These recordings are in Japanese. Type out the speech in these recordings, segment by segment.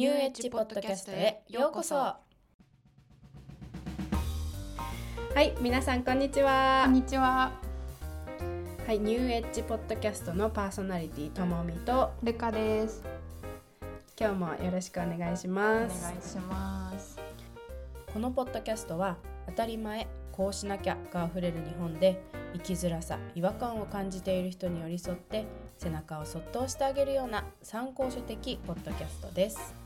ニューエッジポッドキャストへようこそ。はい皆さんこんにちは。こんにちは。はいニューエッジポッドキャストのパーソナリティともみと。ルカです。今日もよろしくお願いしおます。願いします。このポッドキャストは当たり前こうしなきゃがあふれる日本で生きづらさ違和感を感じている人に寄り添って背中をそっと押してあげるような参考書的ポッドキャストです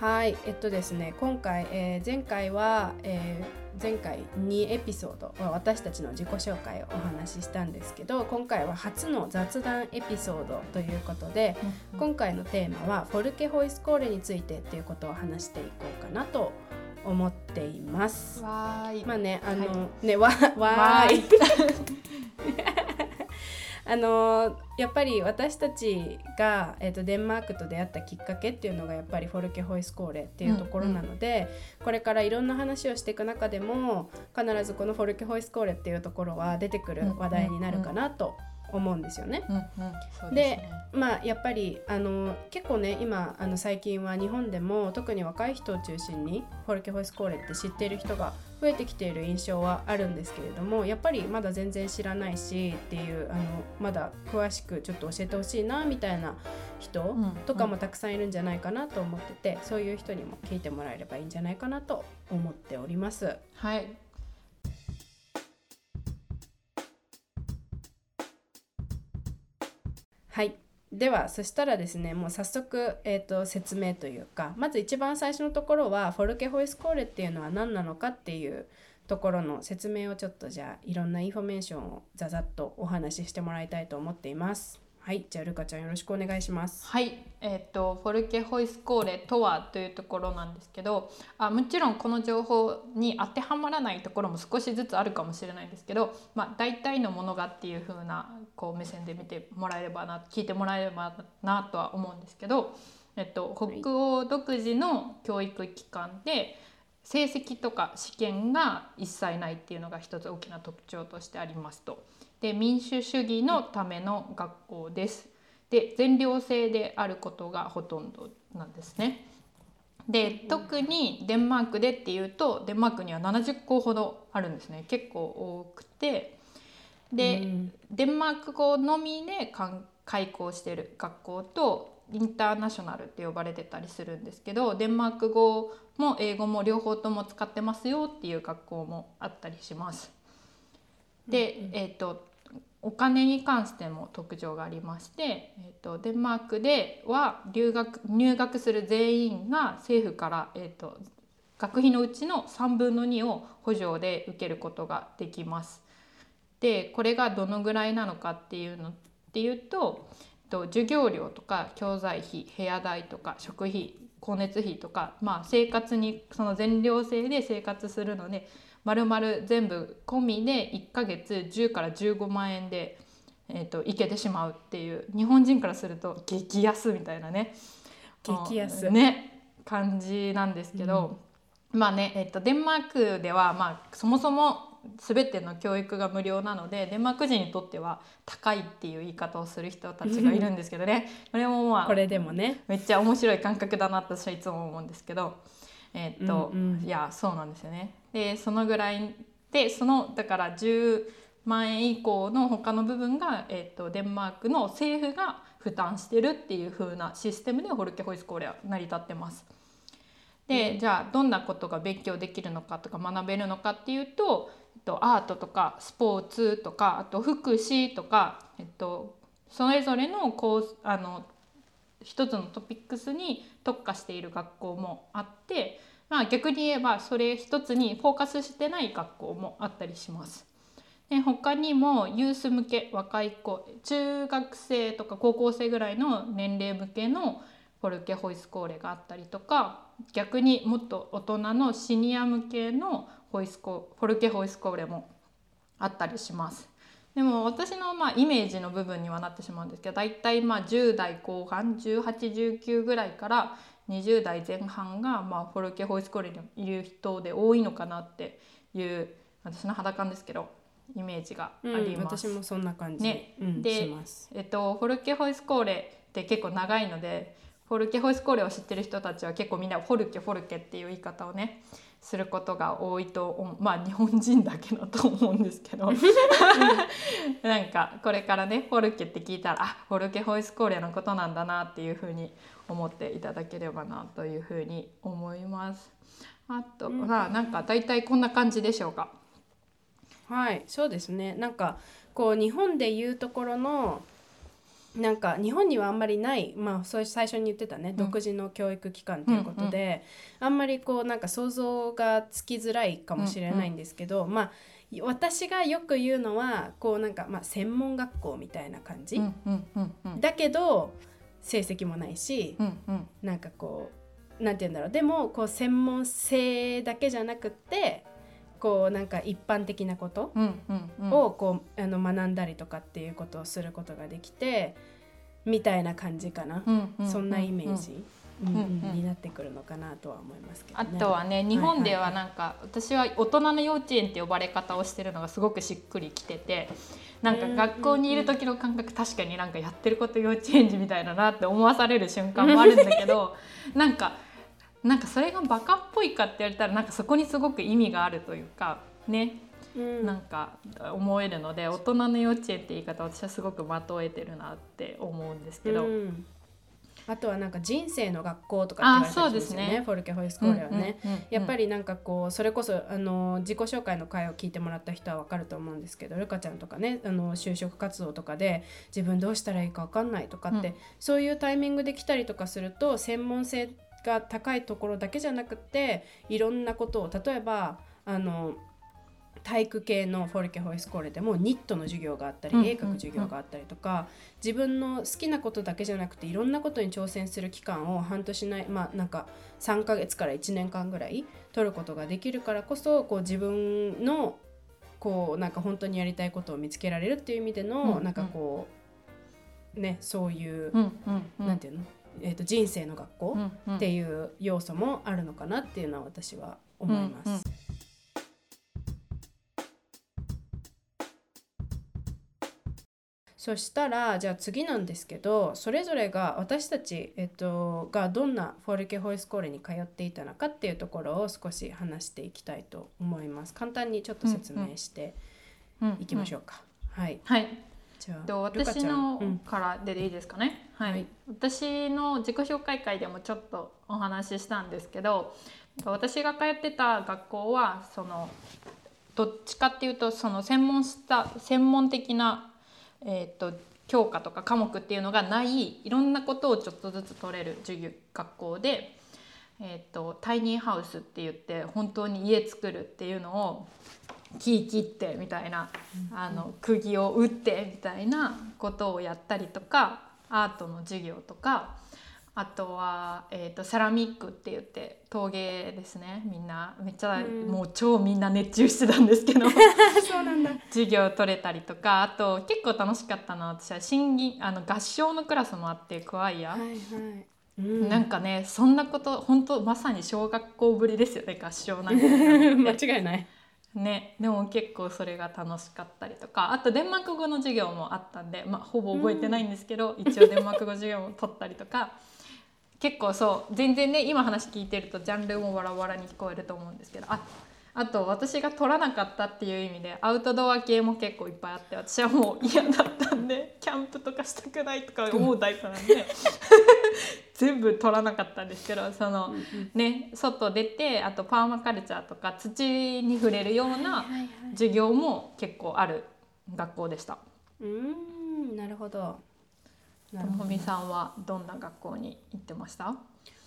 はいえっとですね今回、えー前回は、えー前回2エピソードは私たちの自己紹介をお話ししたんですけど今回は初の雑談エピソードということで今回のテーマはフォルケホイスコーレについてっていうことを話していこうかなと思っています。まあねあの、はねわわーい あのやっぱり私たちが、えー、とデンマークと出会ったきっかけっていうのがやっぱりフォルケホイスコーレっていうところなので、これからいろんな話をしていく中でも必ずこのフォルケホイスコーレっていうところは出てくる話題になるかなと思うんですよね。うんうん。そうでまあやっぱりあの結構ね今あの最近は日本でも特に若い人を中心にフォルケホイスコーレって知っている人が増えてきている印象はあるんですけれどもやっぱりまだ全然知らないしっていうあのまだ詳しくちょっと教えてほしいなみたいな人うんとかもたくさんいるんじゃないかなと思ってて、そういう人にも聞いてもらえればいいんじゃないかなと思っております。はい。はいではそしたらですねもう早速、えー、と説明というかまず一番最初のところはフォルケホイスコーレっていうのは何なのかっていうところの説明をちょっとじゃあいろんなインフォメーションをざざっとお話ししてもらいたいと思っています。はいじゃあルカちゃんよろしくお願いします。はいえっ、とフォルケホイスコーレとはというところなんですけどあもちろんこの情報に当てはまらないところも少しずつあるかもしれないんですけど、まあ、大体のものがっていう風なこう目線で見てもらえればな聞いてもらえればなとは思うんですけど、えっと、北欧独自の教育機関で成績とか試験が一切ないっていうのが一つ大きな特徴としてありますと。で民主主義のための学校です。で全寮制であることがほとんどなんですね。で特にデンマークでっていうとデンマークには70校ほどあるんですね結構多くてで、うんデンマーク語のみで開校してる学校とインターナショナルって呼ばれてたりするんですけどデンマーク語も英語も両方とも使ってますよっていう学校もあったりします。で、えー、とお金に関しても特徴がありまして、えー、とデンマークでは留学入学する全員が政府から、えー、と学費のうちの3分の2を補助で受けることができます。でこれがどのぐらいなのかっていうのっていうとえっと授業料とか教材費部屋代とか食費光熱費とか、まあ、生活にその全寮制で生活するのでまるまる全部込みで1ヶ月10から15万円で、えっといけてしまうっていう日本人からすると激安みたいなね激安。うんね感じなんですけど、まあね、えっと、デンマークでは、まあ、そもそも全ての教育が無料なのでデンマーク人にとっては高いっていう言い方をする人たちがいるんですけどね これもまあこれでもねめっちゃ面白い感覚だなと私はいつも思うんですけど、えーっとうんうんいやそうなんですよね。でそのぐらいでそのだから10万円以降の他の部分が、えーっとデンマークの政府が負担してるっていう風なシステムでホルケホイスコーレは成り立ってます。でじゃあどんなことが勉強できるのかとか学べるのかっていうと、えっと、アートとかスポーツとかあと福祉とか、えっと、それぞれのコースあの一つのトピックスに特化している学校もあって、まあ、逆に言えばそれ一つにフォーカスしてない学校もあったりします。で他にもユース向け若い子中学生とか高校生ぐらいの年齢向けのフォルケホイスコーレがあったりとか逆にもっと大人のシニア向けのホイスコフォルケホイスコーレもあったりします。でも私のまあイメージの部分にはなってしまうんですけど大体まあ10代後半1819ぐらいから20代前半がまあフォルケホイスコーレにいる人で多いのかなっていう私の肌感ですけどイメージがありうん、ます。私もそんな感じ、ねうん、でします。えっと、フォルケホイスコーレって結構長いのでフォルケホイスコーレを知ってる人たちは結構みんなフォルケフォルケっていう言い方をねすることが多いとまあ日本人だけだと思うんですけど。なんかこれからねフォルケって聞いたらあフォルケホイスコーレのことなんだなっていうふうに思っていただければなというふうに思います。あとは、まあ、なんか大体こんな感じでしょうか？はいそうですね。なんかこう日本でいうところのなんか日本にはあんまりない、まあ、そう最初に言ってたね、独自の教育機関ということで、あんまりこうなんか想像がつきづらいかもしれないんですけど、まあ私がよく言うのはこうなんか、まあ、専門学校みたいな感じ、うんうんうんうん。だけど成績もないし、うんうん。なんかこうなんて言うんだろう。でもこう専門性だけじゃなくってこうなんか一般的なことをこうあの学んだりとかっていうことをすることができてみたいな感じかな、そんなイメージ、うんんうん。になってくるのかなとは思いますけどあね。とはね日本でははいなんか私は大人の幼稚園って呼ばれ方をしてるのがすごくしっくりきててなんか学校にいる時の感覚確かになんかやってること幼稚園児みたいだなって思わされる瞬間もあるんだけど なんかなんかそれがバカっぽいかって言われたらなんかそこにすごく意味があるというかね。うん。なんか思えるので大人の幼稚園って言い方私はすごく的を得てるなって思うんですけど。うん。あとはなんか人生の学校とかって言われたりするんですよね。あそうですね。フォルケホイスコーレはね。うんうんうんやっぱりなんかこうそれこそあの自己紹介の回を聞いてもらった人は分かると思うんですけどルカちゃんとかねあの就職活動とかで自分どうしたらいいか分かんないとかって、うん。そういうタイミングで来たりとかすると専門性が高いところだけじゃなくっていろんなことを例えばあの体育系のフォルケホイスコーレでもニットの授業があったりうん絵描く授業があったりとか自分の好きなことだけじゃなくていろんなことに挑戦する期間を半年ないまあなんか3ヶ月から1年間ぐらい取ることができるからこそこう自分のこうなんか本当にやりたいことを見つけられるっていう意味での、なんかこうねそういう、うなんていうの、えー、と人生の学校、っていう要素もあるのかなっていうのは私は思います。うんうんそしたらじゃあ次なんですけどそれぞれが私たち、えっと、がどんなフォルケホイスコーレに通っていたのかっていうところを少し話していきたいと思います。簡単にちょっと説明していきましょうか。はい。はいじゃあ私のうんからでいいですかね、はい。はい。私の自己紹介会でもちょっとお話ししたんですけど私が通ってた学校はそのどっちかっていうとその専門した専門的な、えー、と教科とか科目っていうのがないいろんなことをちょっとずつ取れる授業学校で、えー、とタイニーハウスって言って本当に家作るっていうのを木切ってみたいなあの釘を打ってみたいなことをやったりとかアートの授業とかあとは、えー、とセラミックって言って陶芸ですねみんなめっちゃ、うんもう超みんな熱中してたんですけど そうなんだ。授業取れたりとかあと結構楽しかったのは私は審議あの合唱のクラスもあってクワイア。はいはい。うんなんかねそんなこと本当まさに小学校ぶりですよね合唱なんか 間違いない。ね、でも結構それが楽しかったりとかあとデンマーク語の授業もあったんで、まあ、ほぼ覚えてないんですけど、一応デンマーク語授業も取ったりとか結構そう全然ね今話聞いてるとジャンルもバラバラに聞こえると思うんですけどああと私が取らなかったっていう意味でアウトドア系も結構いっぱいあって私はもう嫌だったんでキャンプとかしたくないとか思うタイプなんで 全部取らなかったんですけどその。ね、外出てあとパーマカルチャーとか土に触れるような。授業も結構ある学校でした。うーんなるほど。なともみさんはどんな学校に行ってました？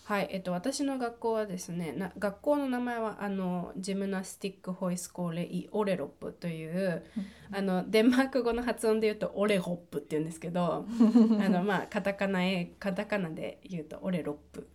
はい、えっと、私の学校はですねな学校の名前はあのジムナスティック・ホイスコーレ・イ・オレロップという、あのデンマーク語の発音で言うとオレホップって言うんですけど あのまあカタカナへカタカナで言うとオレロップ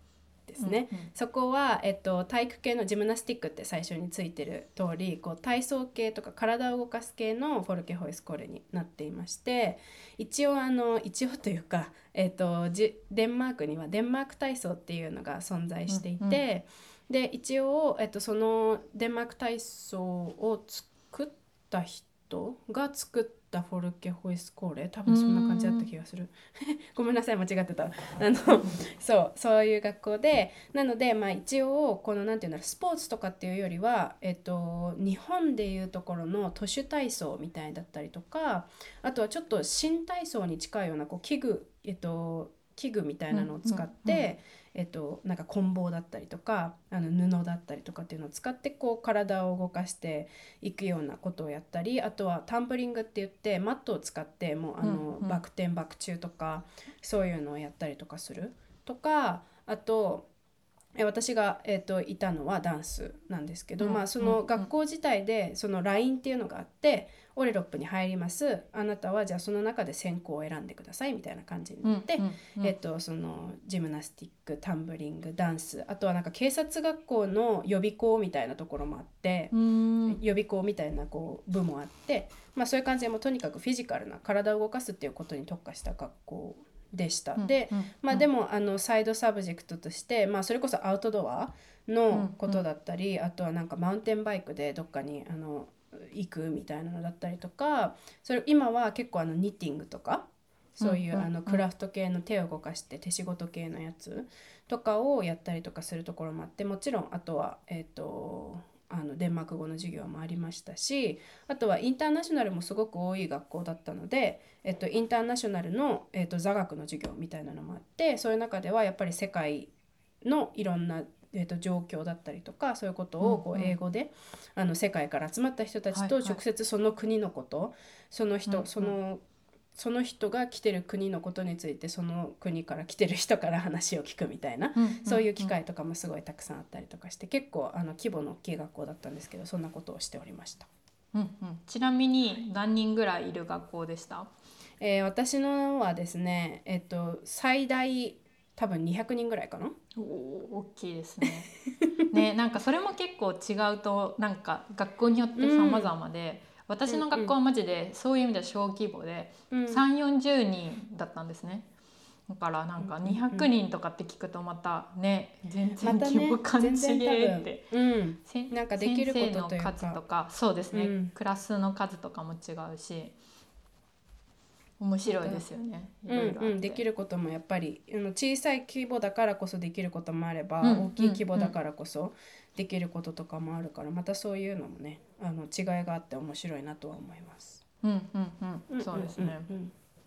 ですね。うんうんそこは、えっと、体育系のジムナスティックって最初についてる通りこう体操系とか体を動かす系のフォルケホイスコーレになっていまして一応あの一応というか、えっと、じデンマークにはデンマーク体操っていうのが存在していて、うんうんで一応、えっと、そのデンマーク体操を作った人が作っったフォルケホイスコーレ多分そんな感じだった気がする。ごめんなさい間違ってた。あの そうそういう学校でなのでまあ一応このなんていうんだろうスポーツとかっていうよりは、えっと、日本でいうところの都市体操みたいだったりとかあとはちょっと新体操に近いようなこう器具えっと器具みたいなのを使って、えっと、なんか棍棒だったりとかあの布だったりとかっていうのを使ってこう体を動かしていくようなことをやったりあとはタンブリングって言ってマットを使ってもうあの、バク転バク宙とかそういうのをやったりとかする。とかあと私が、えーと、いたのはダンスなんですけど、うん、まあその学校自体でその LINE っていうのがあってオレロップに入ります。あなたはじゃあその中で専攻を選んでくださいみたいな感じになって、うん、えーと、そのジムナスティックタンブリングダンスあとはなんか警察学校の予備校みたいなところもあって、予備校みたいなこう部もあって、まあ、そういう感じでもとにかくフィジカルな体を動かすっていうことに特化した学校でした。うん、で、まあ、でもあのサイドサブジェクトとして、まあ、それこそアウトドアのことだったり、あとはなんかマウンテンバイクでどっかにあの行くみたいなのだったりとかそれ今は結構あのニッティングとかそういう、あのクラフト系の手を動かして手仕事系のやつとかをやったりとかするところもあってもちろんあとはえっ、ー、とあのデンマーク語の授業もありましたしあとはインターナショナルもすごく多い学校だったので、えっと、インターナショナルの、えっと、座学の授業みたいなのもあってそういう中ではやっぱり世界のいろんな、えっと、状況だったりとかそういうことをこう英語で、うんうん、あの世界から集まった人たちと直接その国のこと、はいはい、その人、うんうん、そのその人が来てる国のことについてその国から来てる人から話を聞くみたいな、うんうんうん、そういう機会とかもすごいたくさんあったりとかして結構あの規模の大きい学校だったんですけどそんなことをしておりました。うんうん、ちなみに何人ぐらいいる学校でした？えー、私のはですね、えっと、最大多分200人ぐらいかな。お大きいですね。ねなんかそれも結構違うとなんか学校によって様々で、私の学校はマジでそういう意味では小規模で、うん、3 4 0人だったんですね。だからなんか200人とかって聞くとまたね、全然規模感違えって、うん、なんかできることというか。数とかそうですね、うん、クラスの数とかも違うし面白いですよね。いろいろうん、できることもやっぱり小さい規模だからこそできることもあれば、大きい規模だからこそできることとかもあるからまたそういうのもねあの違いがあって面白いなとは思います。うんうんうん、そうですね。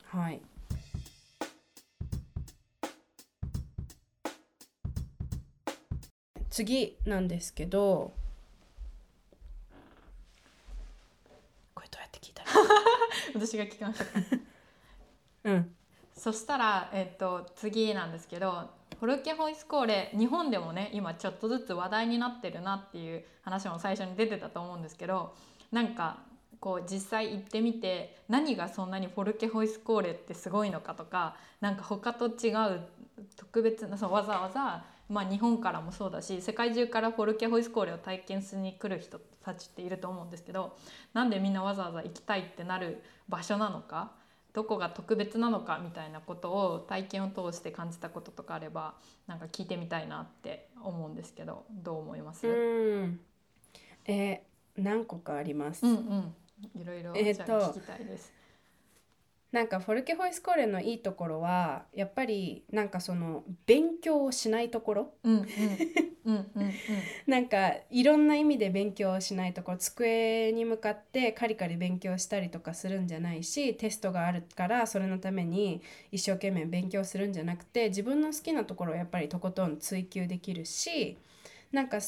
はい。次なんですけどこれどうやって聞いたら 私が聞きましたうんそしたら、えっと、次なんですけどフォルケホイスコーレ日本でもね今ちょっとずつ話題になってるなっていう話も最初に出てたと思うんですけどなんかこう実際行ってみて何がそんなにフォルケホイスコーレってすごいのかとかなんか他と違う特別なそうわざわざ、まあ、日本からもそうだし世界中からフォルケホイスコーレを体験しに来る人たちっていると思うんですけどなんでみんなわざわざ行きたいってなる場所なのかどこが特別なのかみたいなことを体験を通して感じたこととかあればなんか聞いてみたいなって思うんですけどどう思います？うんえー、何個かあります。うんうん、いろいろ、えー、聞きたいです。なんかフォルケホイスコーレのいいところはやっぱりなんかその勉強をしないところ、なんかいろんな意味で勉強をしないところ。机に向かってカリカリ勉強したりとかするんじゃないしテストがあるからそれのために一生懸命勉強するんじゃなくて自分の好きなところをやっぱりとことん追求できるしなんか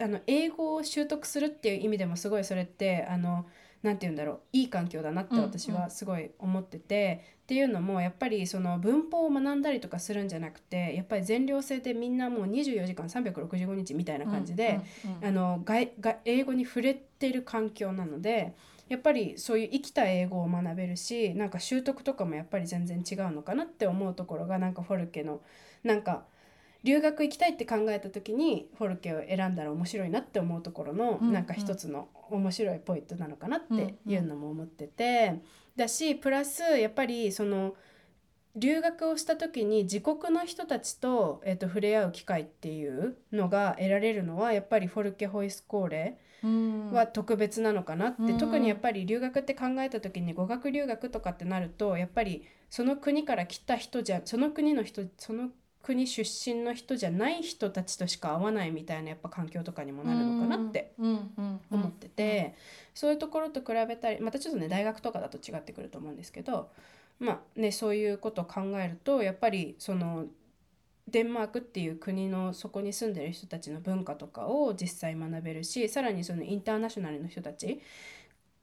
あの英語を習得するっていう意味でもすごいそれってあの何て言うんだろういい環境だなって私はすごい思ってて、うんうん、っていうのもやっぱりその文法を学んだりとかするんじゃなくてやっぱり全寮制でみんなもう24時間365日みたいな感じで、あのがが英語に触れてる環境なので。やっぱりそういう生きた英語を学べるしなんか習得とかもやっぱり全然違うのかなって思うところがなんかフォルケのなんか留学行きたいって考えた時にフォルケを選んだら面白いなって思うところの、うん、なんか一つの面白いポイントなのかなっていうのも思ってて、だしプラスやっぱりその留学をした時に自国の人たちと,、えー、と触れ合う機会っていうのが得られるのはやっぱりフォルケホイスコーレは特別なのかなって、うん。特にやっぱり留学って考えた時に語学留学とかってなるとやっぱりその国から来た人じゃその国の人その国出身の人じゃない人たちとしか会わないみたいなやっぱ環境とかにもなるのかなって思ってて、そういうところと比べたりまたちょっとね大学とかだと違ってくると思うんですけどまあねそういうことを考えるとやっぱりそのデンマークっていう国のそこに住んでる人たちの文化とかを実際学べるしさらにそのインターナショナルの人たち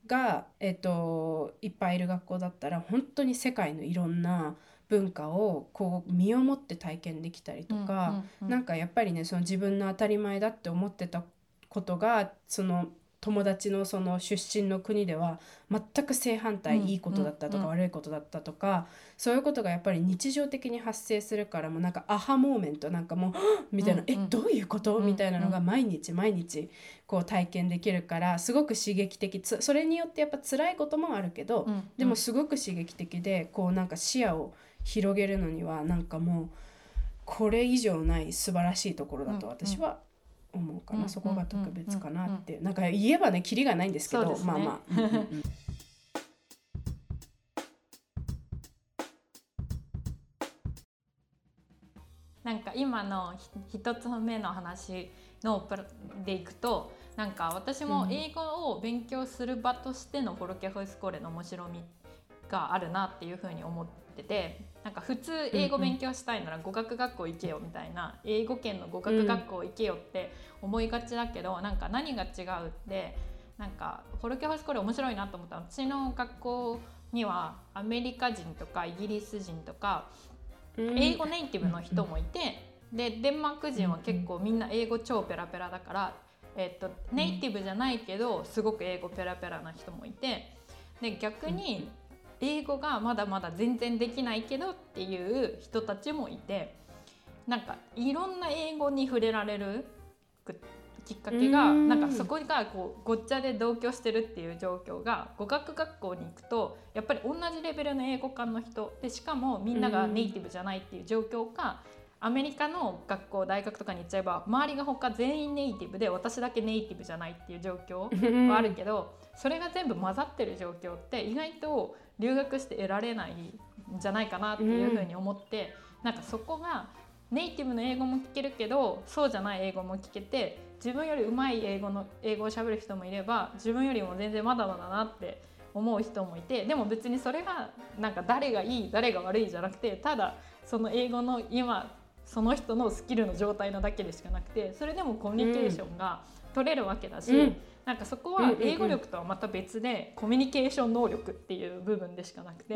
が、えっと、いっぱいいる学校だったら本当に世界のいろんな文化をこう身をもって体験できたりとか、なんかやっぱりねその自分の当たり前だって思ってたことがその友達のその出身の国では全く正反対、うんいいことだったとか、うん悪いことだったとかそういうことがやっぱり日常的に発生するからもうなんかアハモーメントなんかもうみたいな「うん。うんえどういうこと?」うんみたいなのが毎日毎日こう体験できるからすごく刺激的つそれによってやっぱ辛いこともあるけど、でもすごく刺激的でこうなんか視野を広げるのにはなんかもうこれ以上ない素晴らしいところだと私は思うかな、うんそこが特別かなって、なんか言えばねキリがないんですけどね。まあまあ、うんうんうんなんか今のひ一つ目の話のプラでいくとなんか私も英語を勉強する場としてのフォルケホイスコーレの面白みがあるなっていうふうに思っててなんか普通英語勉強したいなら語学学校行けよみたいな英語圏の語学学校行けよって思いがちだけどなんか何が違うってなんかフォルケホイスコーレ面白いなと思ったの。私の学校にはアメリカ人とかイギリス人とか英語ネイティブの人もいて、でデンマーク人は結構みんな英語超ペラペラだから、えっとネイティブじゃないけどすごく英語ペラペラな人もいてで逆に英語がまだまだ全然できないけどっていう人たちもいてなんかいろんな英語に触れられるくきっかけがうん。なんかそこがこうごっちゃで同居してるっていう状況が語学学校に行くとやっぱり同じレベルの英語科の人でしかもみんながネイティブじゃないっていう状況かアメリカの学校大学とかに行っちゃえば周りが他全員ネイティブで私だけネイティブじゃないっていう状況はあるけどそれが全部混ざってる状況って意外と留学して得られないんじゃないかなっていうふうに思って、なんかそこがネイティブの英語も聞けるけどそうじゃない英語も聞けて自分より上手い英語の英語を喋る人もいれば自分よりも全然まだまだなって思う人もいてでも別にそれがなんか誰がいい誰が悪いじゃなくてただその英語の今その人のスキルの状態なだけでしかなくてそれでもコミュニケーションが取れるわけだし、うんなんかそこは英語力とはまた別でコミュニケーション能力っていう部分でしかなくて。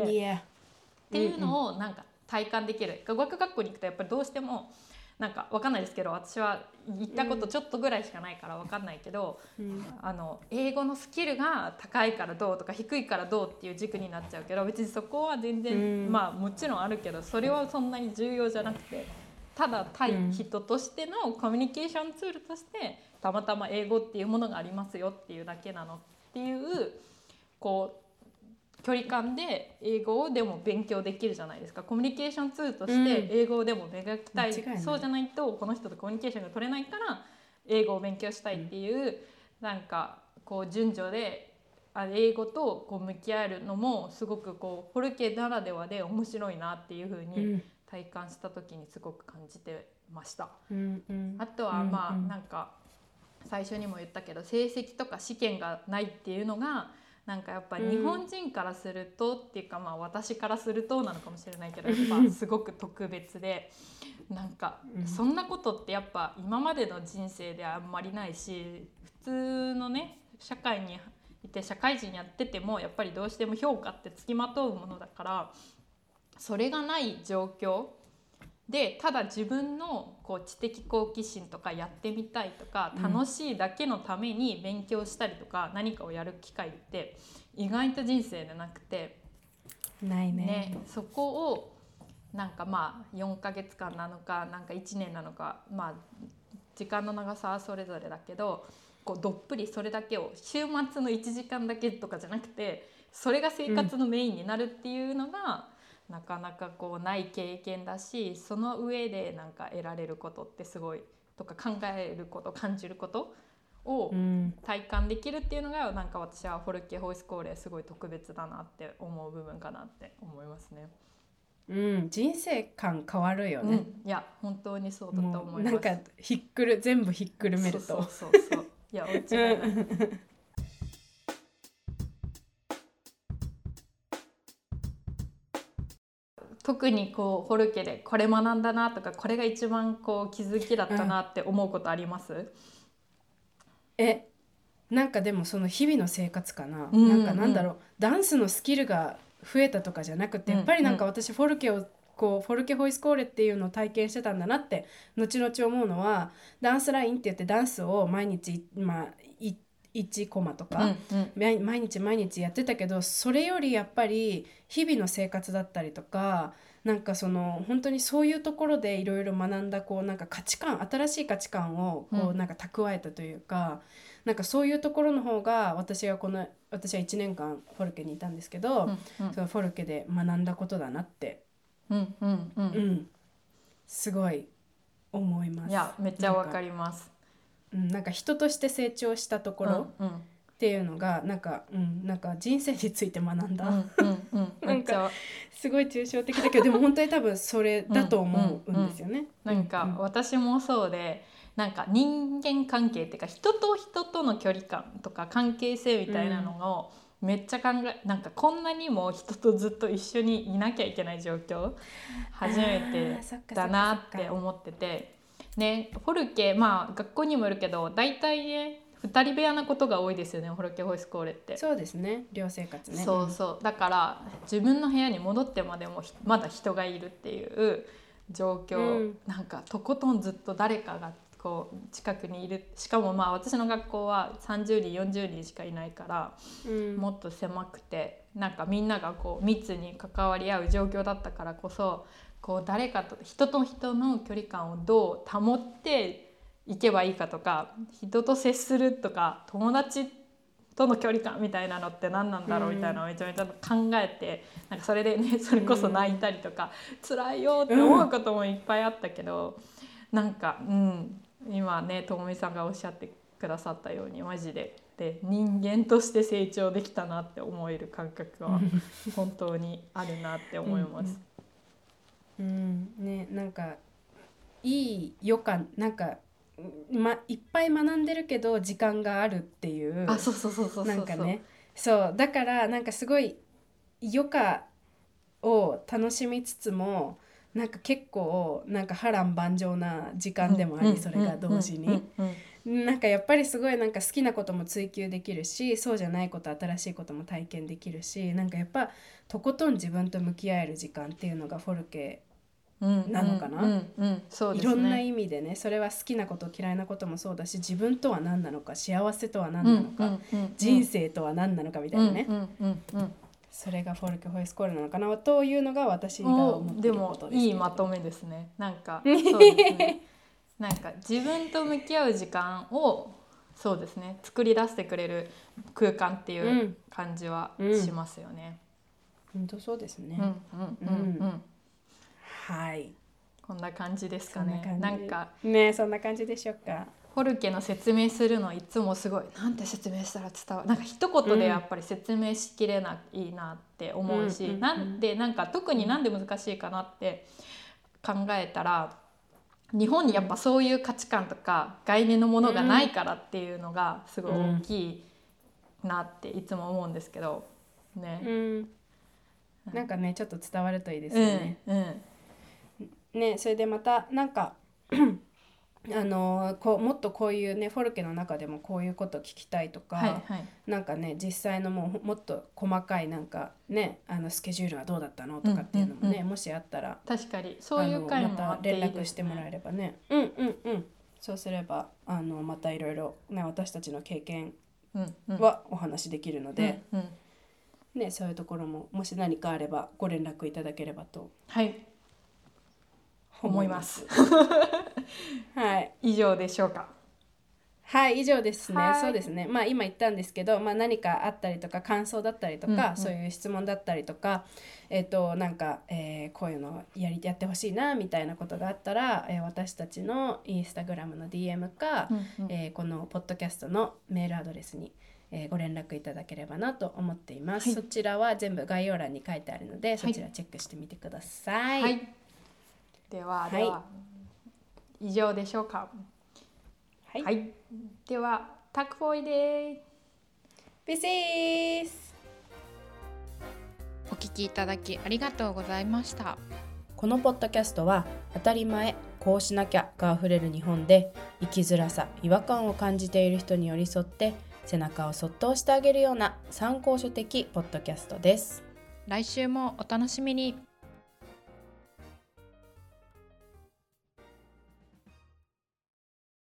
っていうのをなんか体感できる、語学学校に行くとやっぱりどうしてもなんかわかんないですけど私は行ったことちょっとぐらいしかないからわかんないけど、うん。あの英語のスキルが高いからどうとか低いからどうっていう軸になっちゃうけど別にそこは全然、うん。まあもちろんあるけどそれはそんなに重要じゃなくてただ対人としてのコミュニケーションツールとしてたまたま英語っていうものがありますよっていうだけなのっていうこう距離感で英語をでも勉強できるじゃないですか。コミュニケーションツールとして英語をでも磨きたい、間違いそうじゃないとこの人とコミュニケーションが取れないから英語を勉強したいっていう、なんかこう順序であ英語とこう向き合えるのもすごくこうフォルケならではで面白いなっていう風うにん体感した時にすごく感じてました。うんうん。あとはまあうん。うんなんか最初にも言ったけど成績とか試験がないっていうのがなんかやっぱ日本人からするとっていうかまあ私からするとなのかもしれないけど やっぱすごく特別でなんかうん。そんなことってやっぱ今までの人生であんまりないし普通のね社会にいて社会人やっててもやっぱりどうしても評価ってつきまとうものだからそれがない状況でただ自分のこう知的好奇心とかやってみたいとかうん。楽しいだけのために勉強したりとか何かをやる機会って意外と人生でなくて、ないね。ね、そこをなんかまあ4ヶ月間なのかなんか1年なのかまあ時間の長さはそれぞれだけどこうどっぷりそれだけを週末の1時間だけとかじゃなくてそれが生活のメインになるっていうのが、なかなかこうない経験だしその上でなんか得られることってすごいとか考えること感じることをうん。体感できるっていうのがなんか私はフォルケホイスコーレすごい特別だなって思う部分かなって思いますね。うん、人生観変わるよね、うん、いや本当にそうだとも思います。うなんかひっくる全部ひっくるめると。そうそうそうそう。いやお違い 特にこうホルケでこれ学んだなとかこれが一番こう気づきだったなって思うことあります？えなんかでもその日々の生活かな、うんなんかなんだろう。ダンスのスキルが増えたとかじゃなくてやっぱりなんか私フォルケをこうフォルケホイスコーレっていうのを体験してたんだなって後々思うのはダンスラインって言ってダンスを毎日、まあ、い1コマとか、うんうん毎毎日毎日やってたけどそれよりやっぱり日々の生活だったりとかなんかその本当にそういうところでいろいろ学んだこうなんか価値観新しい価値観をこううんなんか蓄えたというか、なんかそういうところの方が私がこの私は1年間フォルケにいたんですけど、うんうんそのフォルケで学んだことだなって、うんうんう。うんん、すごい思います。いやめっちゃわかります。うん、なんか人として成長したところっていうのがなんか、うん、なんか人生について学んだ。なんかすごい抽象的だけどでも本当に多分それだと思うんですよね。なんか私もそうでなんか人間関係っていうか人と人との距離感とか関係性みたいなのをめっちゃ考えなんかこんなにも人とずっと一緒にいなきゃいけない状況初めてだなって思っててねフォルケまあ学校にもよるけど大体ね2人部屋なことが多いですよねフォルケホイスコーレって。そうですね寮生活ね。そうそう。だから自分の部屋に戻ってまでもひまだ人がいるっていう状況、うん。なんかとことんずっと誰かがこう近くにいる。しかもまあ私の学校は30人40人しかいないから、うん。もっと狭くてなんかみんながこう密に関わり合う状況だったからこそこう誰かと人と人の距離感をどう保っていけばいいかとか人と接するとか友達との距離感みたいなのって何なんだろうみたいなのをめちゃめちゃ考えてなんかそれでねそれこそ泣いたりとか辛いよって思うこともいっぱいあったけどなんかうん。今ねともみさんがおっしゃってくださったようにマジで。で人間として成長できたなって思える感覚は本当にあるなって思います。うん。ねなんかいい予感。なんかまいっぱい学んでるけど時間があるっていう。あそうそうそうそうなんかね。そう。だからなんかすごい余暇を楽しみつつもなんか結構なんか波乱万丈な時間でもありそれが同時に。うん。うん。なんかやっぱりすごいなんか好きなことも追求できるしそうじゃないこと新しいことも体験できるしなんかやっぱとことん自分と向き合える時間っていうのがフォルケうんうんなのかないろんな意味でねそれは好きなこと嫌いなこともそうだし自分とは何なのか幸せとは何なのか、人生とは何なのかみたいなね、それがフォルケホイスコールなのかなというのが私が思ってでもることですけどいいまとめですねなんかそうですねなんか自分と向き合う時間をそうですね作り出してくれる空間っていう感じはしますよね。本当そうですね、うんうんうんうんはい。こんな感じですかね。なんかねそんな感じでしょうか。フォルケの説明するのいつもすごいなんて説明したら伝わるなんか一言でやっぱり説明しきれないなって思うし、うんうんうんなんでなんか特になんで難しいかなって考えたら日本にやっぱそういう価値観とか概念のものがないからっていうのがすごい大きいなっていつも思うんですけどね。うん。なんかねちょっと伝わるといいですうんよね、うんねそれでまたなんか あのこうもっとこういうねフォルケの中でもこういうこと聞きたいとか、はいはい。なんかね実際のもうもっと細かいなんかねあのスケジュールはどうだったのとかっていうのもね、うんうんもしあったら確かに。そういう会あのまもあった連絡してもらえね。ればね。うん。うんうん。そうすればあのまたいろいろね私たちの経験うんうん。はお話しできるので、うんうん。ねそういうところももし何かあればご連絡いただければとはい思います。はい。以上でしょうか？はい以上ですね、はい。そうですね。まあ今言ったんですけど、まあ、何かあったりとか感想だったりとか、うんうん。そういう質問だったりとかえっ、となんか、えーこういうのやりやってほしいなみたいなことがあったら、えー私たちのインスタグラムの DM か、うんうん。えーこのポッドキャストのメールアドレスに、えーご連絡いただければなと思っています、はい。そちらは全部概要欄に書いてあるのでそちらチェックしてみてください、はいでは以上でしょうか。はい。はい、ではタックフォイデビシースお聞きいただきありがとうございました。このポッドキャストは当たり前こうしなきゃがあふれる日本で生きづらさ違和感を感じている人に寄り添って背中をそっと押してあげるような参考書的ポッドキャストです。来週もお楽しみに